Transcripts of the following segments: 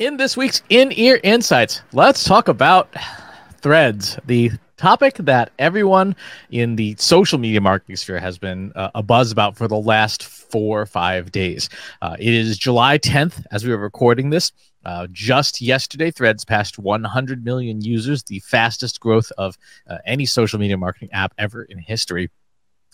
In this week's In Ear Insights, let's talk about threads, the topic that everyone in the social media marketing sphere has been uh, a buzz about for the last four or five days. Uh, it is July 10th as we are recording this. Uh, just yesterday, Threads passed 100 million users, the fastest growth of uh, any social media marketing app ever in history.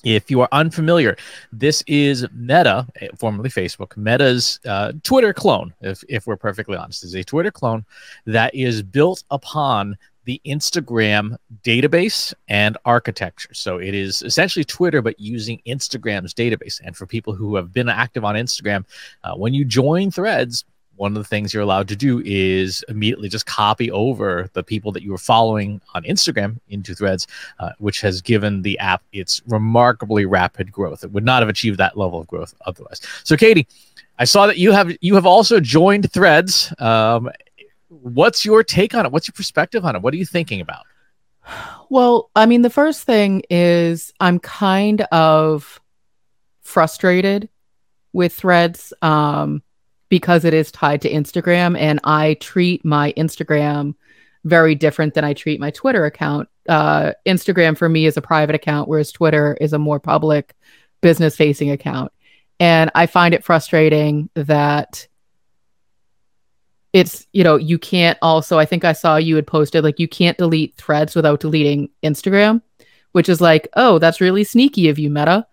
If you are unfamiliar, this is Meta, eh, formerly Facebook, Meta's uh, Twitter clone, if, if we're perfectly honest, is a Twitter clone that is built upon the Instagram database and architecture. So it is essentially Twitter, but using Instagram's database. And for people who have been active on Instagram, uh, when you join threads, one of the things you're allowed to do is immediately just copy over the people that you were following on Instagram into Threads, uh, which has given the app its remarkably rapid growth. It would not have achieved that level of growth otherwise. So, Katie, I saw that you have you have also joined Threads. Um, what's your take on it? What's your perspective on it? What are you thinking about? Well, I mean, the first thing is I'm kind of frustrated with Threads. Um, because it is tied to Instagram and I treat my Instagram very different than I treat my Twitter account. Uh, Instagram for me is a private account, whereas Twitter is a more public business facing account. And I find it frustrating that it's, you know, you can't also, I think I saw you had posted like you can't delete threads without deleting Instagram, which is like, oh, that's really sneaky of you, Meta.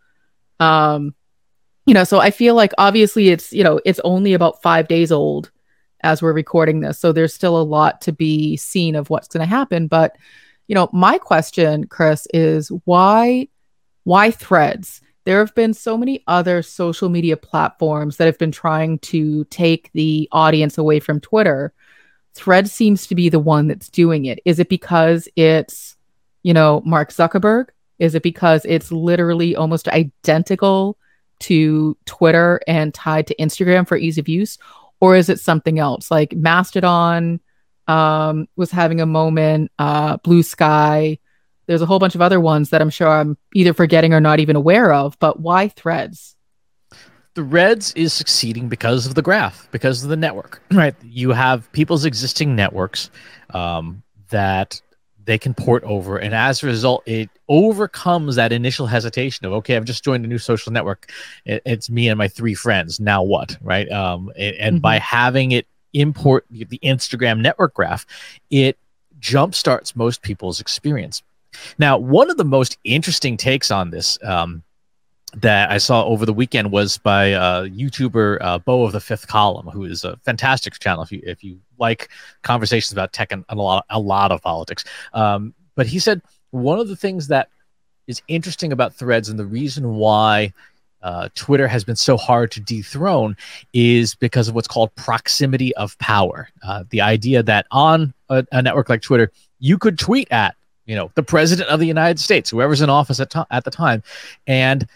Um, you know, so I feel like obviously it's, you know, it's only about five days old as we're recording this. So there's still a lot to be seen of what's going to happen. But, you know, my question, Chris, is why, why threads? There have been so many other social media platforms that have been trying to take the audience away from Twitter. Thread seems to be the one that's doing it. Is it because it's, you know, Mark Zuckerberg? Is it because it's literally almost identical to Twitter and tied to Instagram for ease of use? Or is it something else? Like Mastodon um, was having a moment, uh, Bluesky. There's a whole bunch of other ones that I'm sure I'm either forgetting or not even aware of. But why threads? the Reds is succeeding because of the graph, because of the network, right? You have people's existing networks um, that they can port over. And as a result it overcomes that initial hesitation of okay i've just joined a new social network. It, it's me and my three friends. Now what right? Um, and, and mm-hmm. by having it import the instagram network graph it jumpstarts most people's experience. Now one of the most interesting takes on this um, that I saw over the weekend was by uh, YouTuber uh, Beau of the Fifth Column, who is a fantastic channel if you if you like conversations about tech and, and a lot a lot of politics. Um, but he said one of the things that is interesting about Threads and the reason why uh, Twitter has been so hard to dethrone is because of what's called proximity of power. Uh, the idea that on a, a network like Twitter, you could tweet at you know the president of the United States, whoever's in office at, to- at the time, and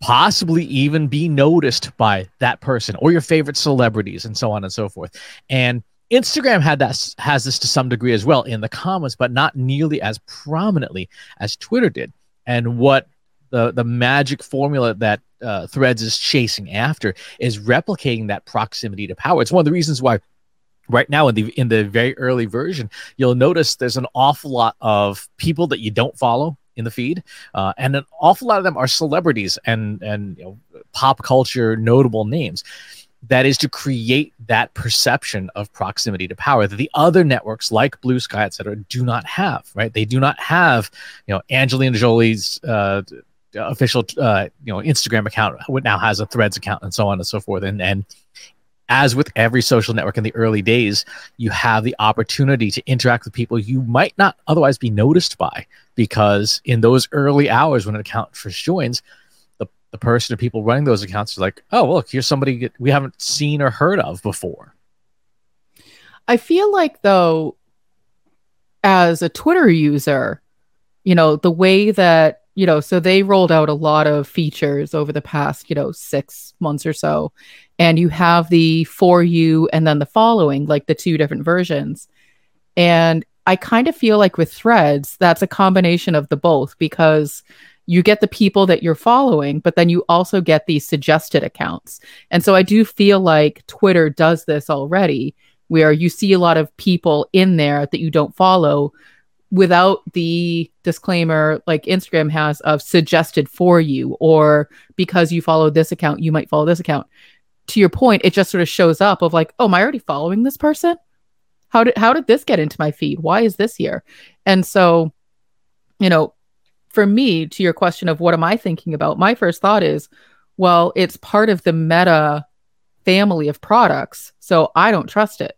possibly even be noticed by that person or your favorite celebrities and so on and so forth. And Instagram had that has this to some degree as well in the comments, but not nearly as prominently as Twitter did. And what the the magic formula that uh, Threads is chasing after is replicating that proximity to power. It's one of the reasons why right now in the in the very early version you'll notice there's an awful lot of people that you don't follow in the feed, uh, and an awful lot of them are celebrities and and you know, pop culture notable names. That is to create that perception of proximity to power that the other networks like Bluesky, et cetera, do not have. Right? They do not have, you know, Angelina Jolie's uh, official, uh, you know, Instagram account. What now has a Threads account and so on and so forth. And and as with every social network in the early days, you have the opportunity to interact with people you might not otherwise be noticed by because in those early hours when an account first joins, the, person or people running those accounts are like, oh, look, here's somebody we haven't seen or heard of before. I feel like, though, as a Twitter user, you know, the way that you know, so they rolled out a lot of features over the past, you know, six months or so. And you have the for you and then the following, like the two different versions. And I kind of feel like with threads, that's a combination of the both because you get the people that you're following, but then you also get these suggested accounts. And so I do feel like Twitter does this already where you see a lot of people in there that you don't follow without the disclaimer like Instagram has of suggested for you or because you follow this account you might follow this account. To your point it just sort of shows up of like oh am I already following this person? How did how did this get into my feed? Why is this here? And so you know for me to your question of what am I thinking about my first thought is well it's part of the meta family of products so I don't trust it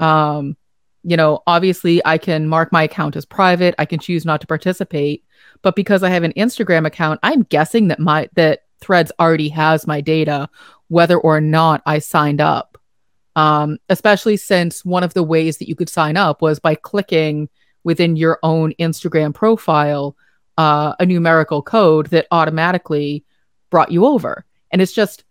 um you know, obviously I can mark my account as private. I can choose not to participate. But because I have an Instagram account, I'm guessing that my that Threads already has my data, whether or not I signed up. Um, especially since one of the ways that you could sign up was by clicking within your own Instagram profile uh, a numerical code that automatically brought you over. And it's just,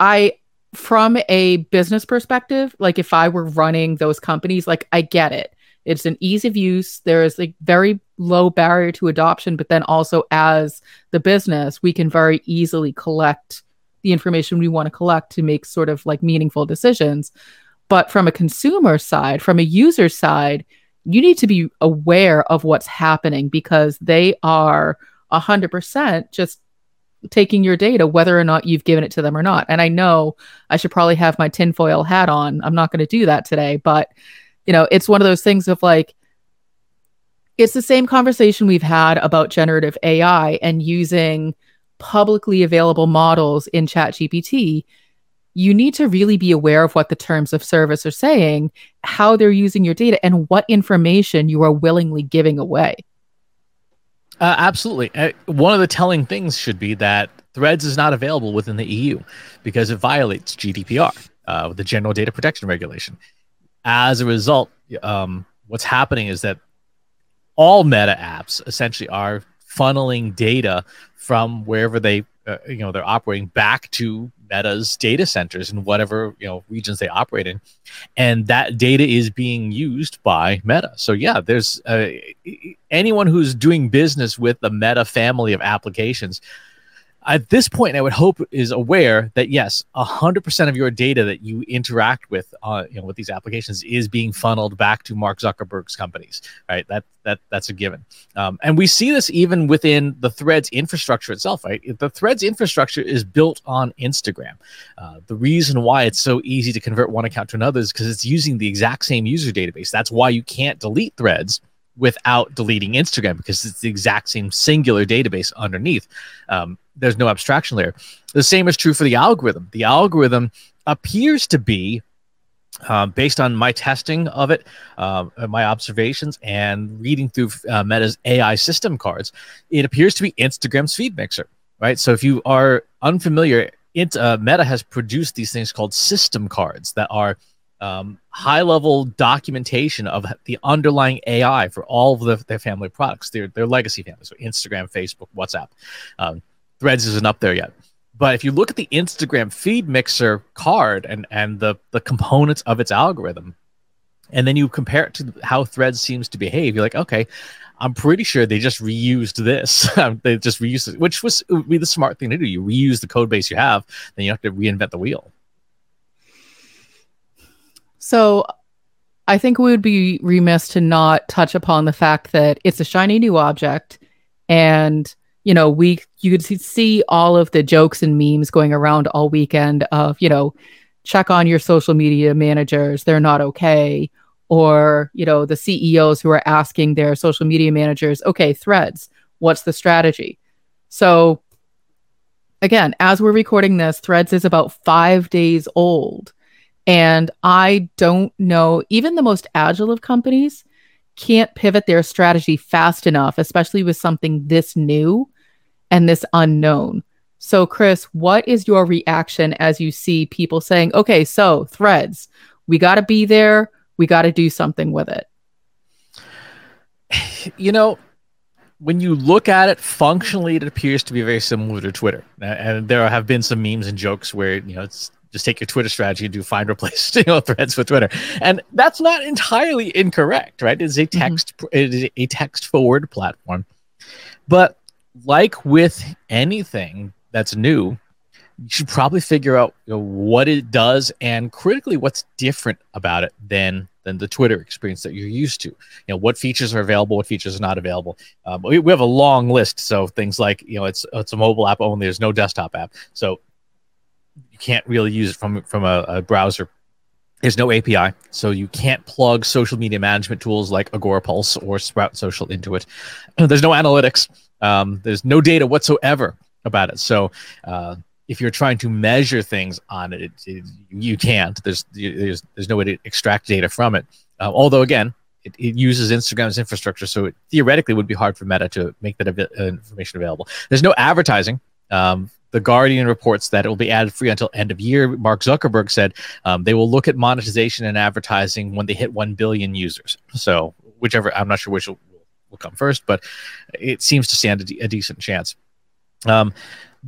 I from a business perspective, like if I were running those companies, like I get it. It's an ease of use. There is a very low barrier to adoption, but then also as the business, we can very easily collect the information we want to collect to make sort of like meaningful decisions. But from a consumer side, from a user side, you need to be aware of what's happening because they are 100% just taking your data, whether or not you've given it to them or not. And I know I should probably have my tinfoil hat on. I'm not going to do that today, but you know, it's one of those things of like, it's the same conversation we've had about generative AI and using publicly available models in ChatGPT. You need to really be aware of what the terms of service are saying, how they're using your data, and what information you are willingly giving away. Uh, absolutely. Uh, one of the telling things should be that Threads is not available within the EU because it violates GDPR, uh, the General Data Protection Regulation. As a result, um, what's happening is that all Meta apps essentially are funneling data from wherever they, uh, you know, they're operating back to Meta's data centers in whatever you know regions they operate in, and that data is being used by Meta. So yeah, there's uh, anyone who's doing business with the Meta family of applications at this point, I would hope is aware that yes, hundred percent of your data that you interact with, uh, you know, with these applications is being funneled back to Mark Zuckerberg's companies, right? That that that's a given, um, and we see this even within the Threads infrastructure itself, right? The Threads infrastructure is built on Instagram. Uh, the reason why it's so easy to convert one account to another is because it's using the exact same user database. That's why you can't delete Threads without deleting Instagram because it's the exact same singular database underneath. Um, there's no abstraction layer. The same is true for the algorithm. The algorithm appears to be uh, based on my testing of it, uh, my observations, and reading through uh, Meta's AI system cards, it appears to be Instagram's feed mixer, right? So if you are unfamiliar, it, uh, Meta has produced these things called system cards that are um, high level documentation of the underlying AI for all of the, their family products, their, their legacy families, so Instagram, Facebook, WhatsApp. Um, Threads isn't up there yet. But if you look at the Instagram feed mixer card and, and the, the components of its algorithm, and then you compare it to how Threads seems to behave, you're like, okay, I'm pretty sure they just reused this. Um, they just reused it, which was would be the smart thing to do. You reuse the code base you have, then you have to reinvent the wheel. So I think we would be remiss to not touch upon the fact that it's a shiny new object and you know we you could see all of the jokes and memes going around all weekend of you know check on your social media managers they're not okay. Or you know the CEOs who are asking their social media managers okay threads what's the strategy? So again as we're recording this threads is about 5 days old. And I don't know, even the most agile of companies can't pivot their strategy fast enough, especially with something this new and this unknown. So, Chris, what is your reaction as you see people saying, okay, so threads, we got to be there, we got to do something with it? You know, when you look at it functionally, it appears to be very similar to Twitter. And there have been some memes and jokes where, you know, it's just take your Twitter strategy and do find replace you know threads with Twitter, and that's not entirely incorrect, right? It's a mm-hmm. text mm-hmm. it is a text forward platform, but like with anything that's new, you should probably figure out you know, what it does and critically what's different about it than than the Twitter experience that you're used to. You know, what features are available, what features are not available. Um, we, we have a long list. So things like, you know, it's it's a mobile app only. There's no desktop app. So you can't really use it from from a, a browser there's no API, so you can't plug social media management tools like Agorapulse or Sprout Social into it. There's no analytics. Um, there's no data whatsoever about it. So uh, if you're trying to measure things on it, it, it you can't. There's there's there's no way to extract data from it. Uh, although again, it, it, uses Instagram's infrastructure, so it theoretically would be hard for Meta to make that av- uh, information available. There's no advertising. Um, the Guardian reports that it will be ad free until end of year. Mark Zuckerberg said um, they will look at monetization and advertising when they hit 1 billion users. So, whichever, I'm not sure which will, will come first, but it seems to stand a, de- a decent chance. Um,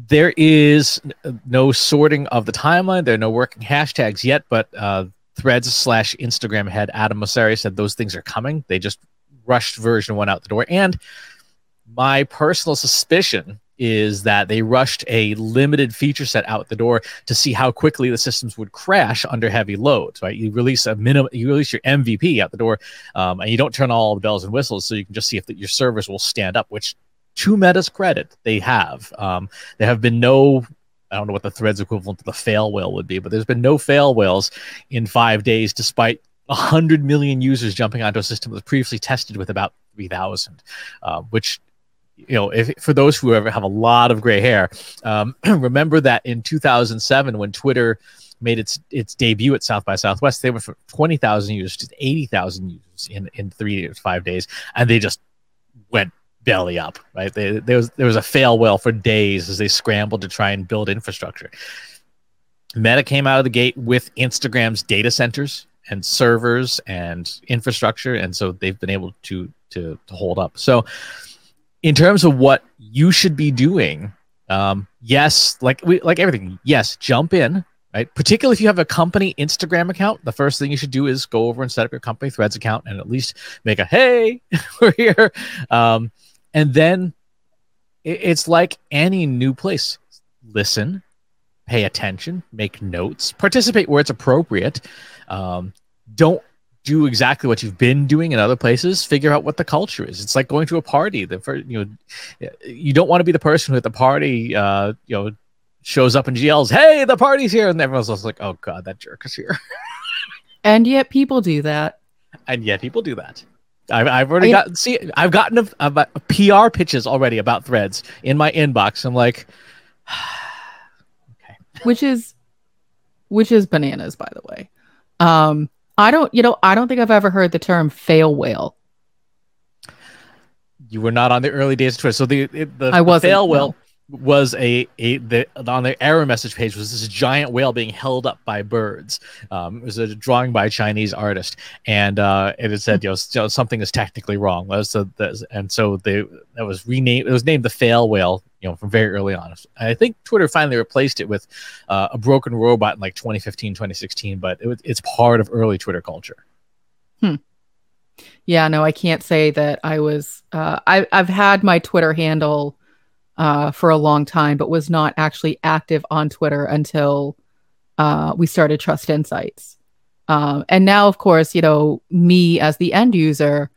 there is no sorting of the timeline. There are no working hashtags yet, but uh, Threads slash Instagram head Adam Mosseri said those things are coming. They just rushed version one out the door. And my personal suspicion is that they rushed a limited feature set out the door to see how quickly the systems would crash under heavy loads. Right, you release a minimum, you release your MVP out the door, um, and you don't turn all the bells and whistles, so you can just see if the, your servers will stand up. Which, to Meta's credit, they have. Um, there have been no. I don't know what the threads equivalent to the fail whale would be, but there's been no fail whales in five days, despite 100 million users jumping onto a system that was previously tested with about 3,000, uh, which you know, if for those who ever have a lot of gray hair, um, remember that in 2007 when Twitter made its its debut at South by Southwest, they went from 20,000 users to 80,000 users in in three to five days, and they just went belly up. Right, they, there was there was a fail whale for days as they scrambled to try and build infrastructure. Meta came out of the gate with Instagram's data centers and servers and infrastructure, and so they've been able to to, to hold up. So in terms of what you should be doing, um, yes, like we like everything, yes, jump in, right? Particularly if you have a company Instagram account, the first thing you should do is go over and set up your company Threads account and at least make a hey, we're here. Um, and then it, it's like any new place. Listen, pay attention, make notes, participate where it's appropriate. Um, don't do exactly what you've been doing in other places figure out what the culture is. It's like going to a party. The first, you know you don't want to be the person who at the party uh you know shows up and yells hey the party's here! And everyone's just like oh god that jerk is here. And yet people do that. And yet people do that. I've, I've already I, gotten see I've gotten a, a, a, PR pitches already about threads in my inbox. I'm like, okay, which is which is bananas, by the way. Um, I don't, you know, I don't think I've ever heard the term fail whale. You were not on the early days of Twitter. So the the, I was fail whale. Was a a the on the error message page was this giant whale being held up by birds. Um, it was a drawing by a Chinese artist, and uh, it said you know, something is technically wrong. Was the, and so they that was renamed. It was named the fail whale you know from very early on i think twitter finally replaced it with uh, a broken robot in like 2015 2016 but it, it's part of early twitter culture hmm yeah no i can't say that i was uh, I, i've had my twitter handle uh, for a long time but was not actually active on twitter until uh, we started trust insights um, and now of course you know me as the end user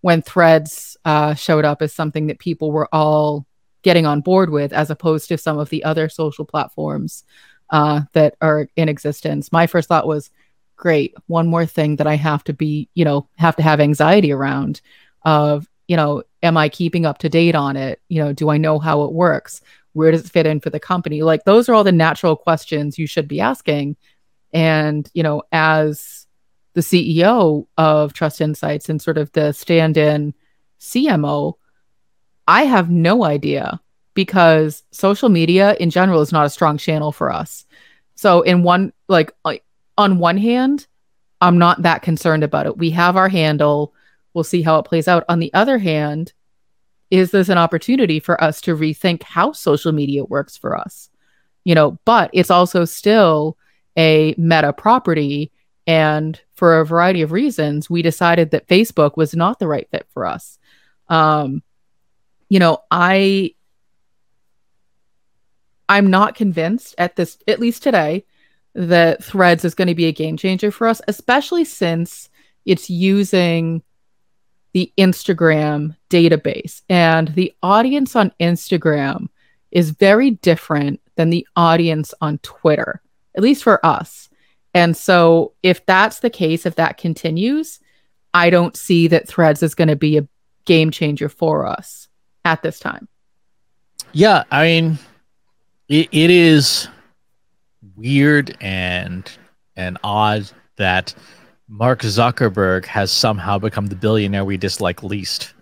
when threads uh, showed up as something that people were all getting on board with as opposed to some of the other social platforms uh, that are in existence. My first thought was, great, one more thing that I have to be, you know, have to have anxiety around of, you know, am I keeping up to date on it? You know, do I know how it works? Where does it fit in for the company? Like those are all the natural questions you should be asking. And, you know, as the CEO of Trust Insights and sort of the stand in CMO, I have no idea because social media in general is not a strong channel for us. So in one like on one hand, I'm not that concerned about it. We have our handle. We'll see how it plays out. On the other hand, is this an opportunity for us to rethink how social media works for us? You know, but it's also still a meta property and for a variety of reasons, we decided that Facebook was not the right fit for us. Um, you know, I I'm not convinced at this, at least today, that Threads is going to be a game changer for us, especially since it's using the Instagram database. And the audience on Instagram is very different than the audience on Twitter, at least for us. And so, if that's the case, if that continues, I don't see that Threads is going to be a game changer for us at this time. Yeah, I mean, it, it is weird and and odd that Mark Zuckerberg has somehow become the billionaire we dislike least.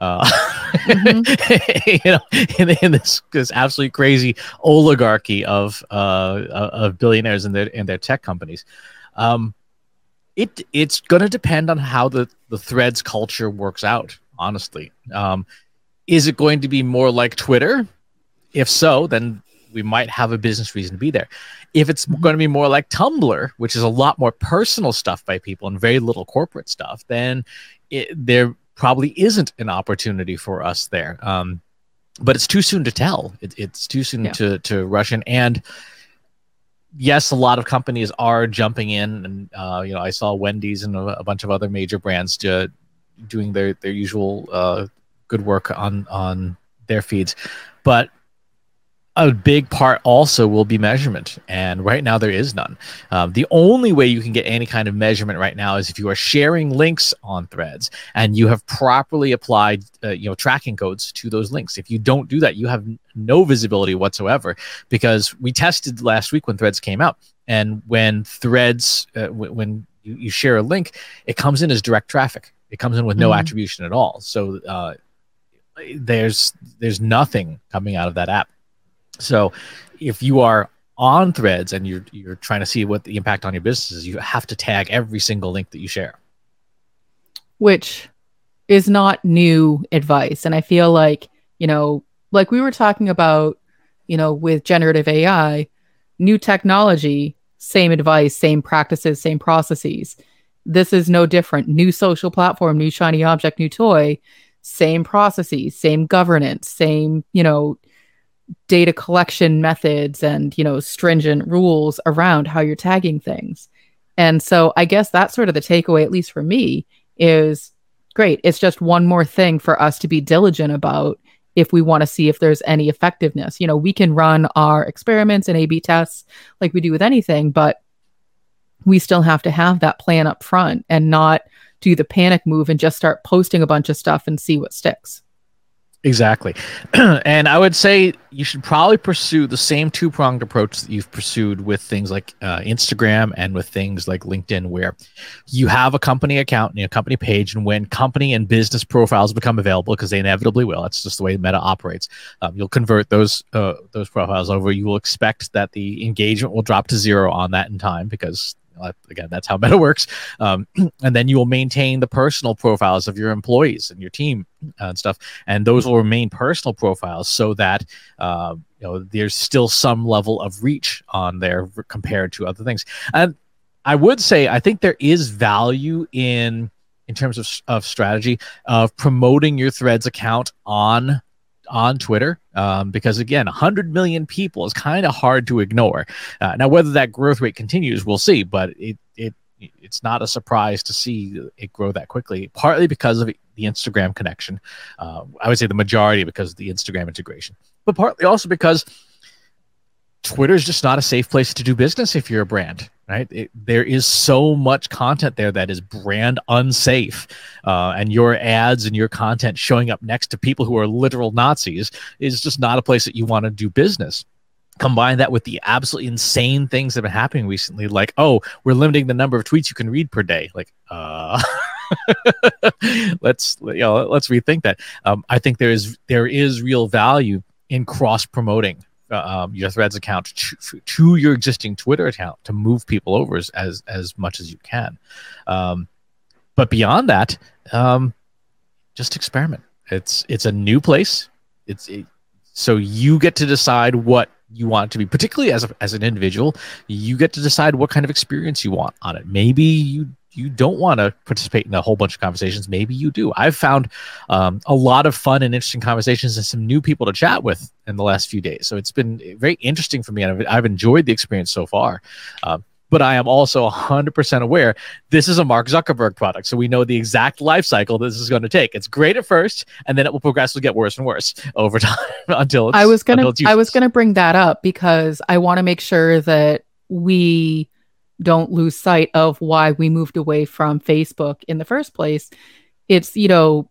Uh, mm-hmm. you know, in, in, this this absolutely crazy oligarchy of uh, of billionaires and their and their tech companies. Um, it it's going to depend on how the the Threads culture works out. Honestly, um, is it going to be more like Twitter? If so, then we might have a business reason to be there. If it's mm-hmm. going to be more like Tumblr, which is a lot more personal stuff by people and very little corporate stuff, then it, there probably isn't an opportunity for us there. Um, but it's too soon to tell. It, it's too soon yeah. to to rush in. And yes, a lot of companies are jumping in, and uh, you know, I saw Wendy's and a, a bunch of other major brands to, doing their their usual uh, good work on on their feeds. But a big part also will be measurement and right now there is none. Um, the only way you can get any kind of measurement right now is if you are sharing links on threads and you have properly applied uh, you know tracking codes to those links. If you don't do that you have no visibility whatsoever because we tested last week when threads came out and when threads uh, w- when you, you, share a link it comes in as direct traffic. It comes in with no mm-hmm. attribution at all. So uh, there's there's nothing coming out of that app so if you are on threads and you're you're trying to see what the impact on your business is, you have to tag every single link that you share. Which is not new advice. And I feel like, you know, like we were talking about, you know, with generative AI, new technology, same advice, same practices, same processes. This is no different. New social platform, new shiny object, new toy, same processes, same governance, same, you know, data collection methods and you know stringent rules around how you're tagging things. And so i guess that's sort of the takeaway at least for me is great. It's just one more thing for us to be diligent about if we want to see if there's any effectiveness. You know we can run our experiments and a b tests like we do with anything but we still have to have that plan up front and not do the panic move and just start posting a bunch of stuff and see what sticks Exactly. and I would say you should probably pursue the same two pronged approach that you've pursued with things like uh, Instagram and with things like LinkedIn, where you have a company account and a company page. And when company and business profiles become available, because they inevitably will, that's just the way Meta operates, um, you'll convert those, uh, those profiles over. You will expect that the engagement will drop to zero on that in time because again that's how meta works. Um, and then you will maintain the personal profiles of your employees and your team uh, and stuff. And those will remain personal profiles so that uh, you know there's still some level of reach on there compared to other things. And i would say i think there is value in in terms of, of strategy of promoting your threads account on on Twitter um, because again, 100 million people is kind of hard to ignore. Uh, now, whether that growth rate continues, we'll see. But it it it's not a surprise to see it grow that quickly. Partly because of the Instagram connection. Uh, I would say the majority because of the Instagram integration, but partly also because Twitter is just not a safe place to do business if you're a brand right? It, there is so much content there that is brand unsafe, uh, and your ads and your content showing up next to people who are literal Nazis is just not a place that you want to do business. Combine that with the absolutely insane things that have been happening recently, like oh, we're limiting the number of tweets you can read per day. Like, uh, let's you know, let's rethink that. Um, I think there is there is real value in cross promoting uh, um, your Threads account to, to, your existing Twitter account to move people over as as, as much as you can. Um, but beyond that, um, just experiment. It's it's a new place. It's it, so you get to decide what you want to be, particularly as a, as an individual. You get to decide what kind of experience you want on it. Maybe you you don't want to participate in a whole bunch of conversations, maybe you do. I've found um, a lot of fun and interesting conversations and some new people to chat with in the last few days. So it's been very interesting for me, and I've, I've enjoyed the experience so far. Um, but I am also 100% aware this is a Mark Zuckerberg product. So we know the exact life cycle this is going to take. It's great at first, and then it will progressively get worse and worse over time until I was gonna I was gonna bring that up because I want to make sure that we don't lose sight of why we moved away from Facebook in the first place. It's, you know,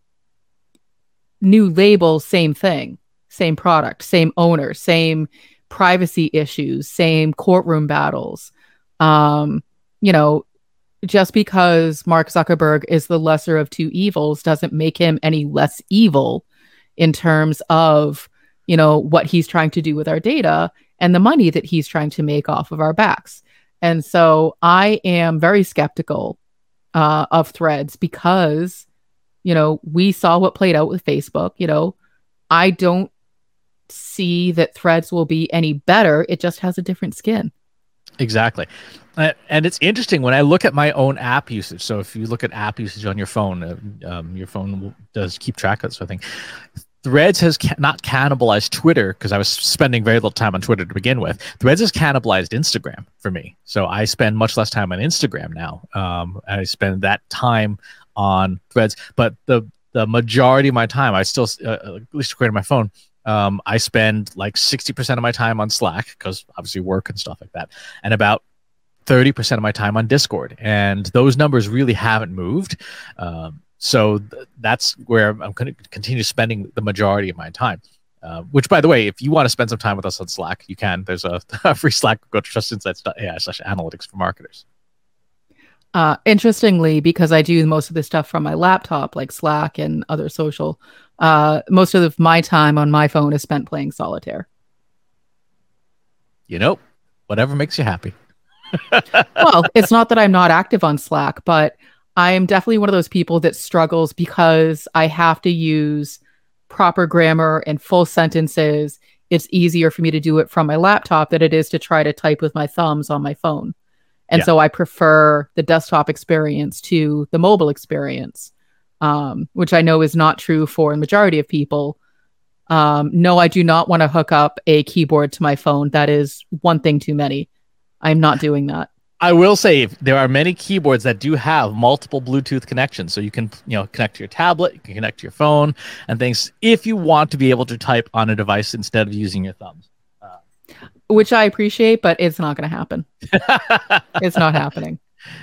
new label, same thing, same product, same owner, same privacy issues, same courtroom battles. Um, you know, just because Mark Zuckerberg is the lesser of two evils doesn't make him any less evil in terms of, you know, what he's trying to do with our data and the money that he's trying to make off of our backs. And so I am very skeptical uh, of threads because, you know, we saw what played out with Facebook. You know, I don't see that threads will be any better. It just has a different skin. Exactly. Uh, and it's interesting when I look at my own app usage. So if you look at app usage on your phone, uh, um, your phone does keep track of this sort of thing. Threads has ca- not cannibalized Twitter because I was spending very little time on Twitter to begin with. Threads has cannibalized Instagram for me. So I spend much less time on Instagram now. Um, I spend that time on Threads, but the the majority of my time, I still, uh, uh at least according to my phone, um, I spend like 60% of my time on Slack because obviously work and stuff like that, and about 30% of my time on Discord. And those numbers really haven't moved. Um, so th- that's where I'm going to continue spending the majority of my time. Uh, which, by the way, if you want to spend some time with us on Slack, you can. There's a, a free Slack. Go to trustinsights.ai slash analytics for marketers. Uh, interestingly, because I do most of this stuff from my laptop, like Slack and other social, uh, most of my time on my phone is spent playing solitaire. You know, whatever makes you happy. well, it's not that I'm not active on Slack, but I am definitely one of those people that struggles because I have to use proper grammar and full sentences. It's easier for me to do it from my laptop than it is to try to type with my thumbs on my phone. And yeah. so I prefer the desktop experience to the mobile experience, um, which I know is not true for a majority of people. Um, no, I do not want to hook up a keyboard to my phone. That is one thing too many. I'm not doing that. I will say there are many keyboards that do have multiple Bluetooth connections, so you can you know connect to your tablet, you can connect to your phone, and things if you want to be able to type on a device instead of using your thumbs. Uh, Which I appreciate, but it's not going to happen. it's not happening.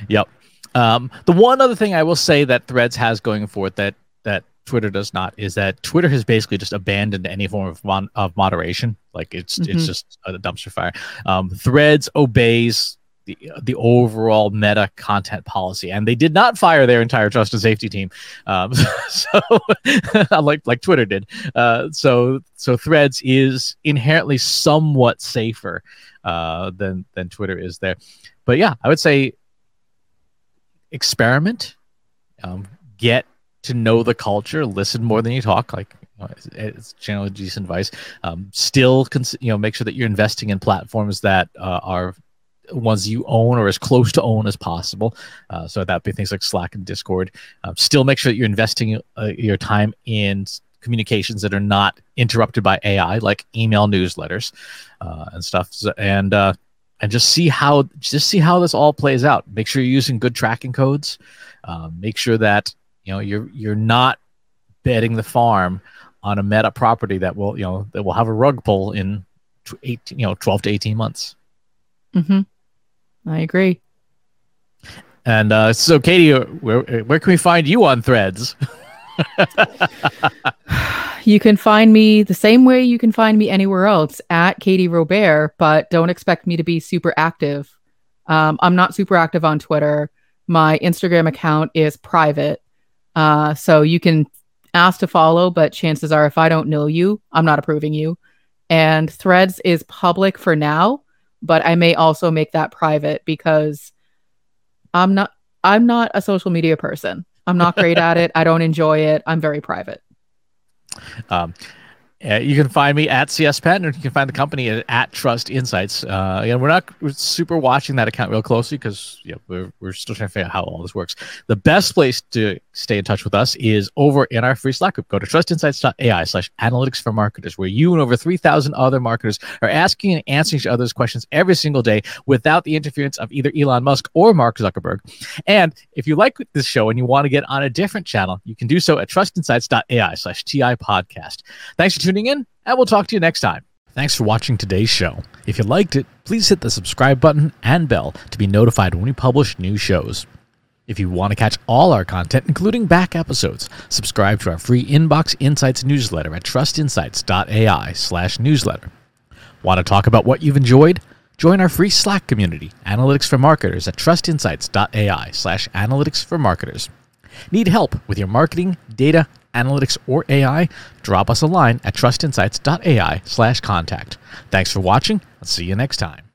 Yep. Um, the one other thing I will say that Threads has going for it that that Twitter does not is that Twitter has basically just abandoned any form of, mon- of moderation. Like it's mm-hmm. it's just a dumpster fire. Um, Threads obeys the the overall meta content policy, and they did not fire their entire trust and safety team, um, so like like Twitter did. Uh, so so Threads is inherently somewhat safer uh, than than Twitter is there, but yeah, I would say experiment, um, get to know the culture, listen more than you talk, like it's generally decent advice. Um, still, cons- you know, make sure that you're investing in platforms that uh, are ones you own or as close to own as possible. Uh, so that be things like Slack and Discord. Um, still make sure that you're investing uh, your time in communications that are not interrupted by AI, like email newsletters uh, and stuff. And uh, and just see how just see how this all plays out. Make sure you're using good tracking codes. Um, make sure that you know you're you're not betting the farm on a meta property that will you know that will have a rug pull in 18, you know 12 to 18 months. Mm-hmm. I agree. And uh, so, Katie, where where can we find you on Threads? you can find me the same way you can find me anywhere else at Katie Robbert, but don't expect me to be super active. Um, I'm not super active on Twitter. My Instagram account is private, uh, so you can ask to follow, but chances are, if I don't know you, I'm not approving you. And Threads is public for now but I may also make that private because I'm not I'm not a social media person. I'm not great at it. I don't enjoy it. I'm very private. Um, Uh, you can find me at CS Penn, or you can find the company at, at Trust Insights. Uh, again, we're not we're super watching that account real closely because you know, we're, we're still trying to figure out how all this works. The best place to stay in touch with us is over in our free Slack group. Go to trustinsights.ai slash analytics for marketers, where you and over 3,000 other marketers are asking and answering each other's questions every single day without the interference of either Elon Musk or Mark Zuckerberg. And if you like this show and you want to get on a different channel, you can do so at trustinsights.ai slash TI podcast. Thanks for in, and we'll talk to you next time. Thanks for watching today's show. If you liked it, please hit the subscribe button and bell to be notified when we publish new shows. If you want to catch all our content, including back episodes, subscribe to our free Inbox Insights newsletter at trustinsights.ai slash newsletter. Want to talk about what you've enjoyed? Join our free Slack community, Analytics for Marketers, at trustinsights.ai slash analytics for marketers. Need help with your marketing, data, analytics, or AI? Drop us a line at trustinsights.ai slash contact. Thanks for watching. I'll see you next time.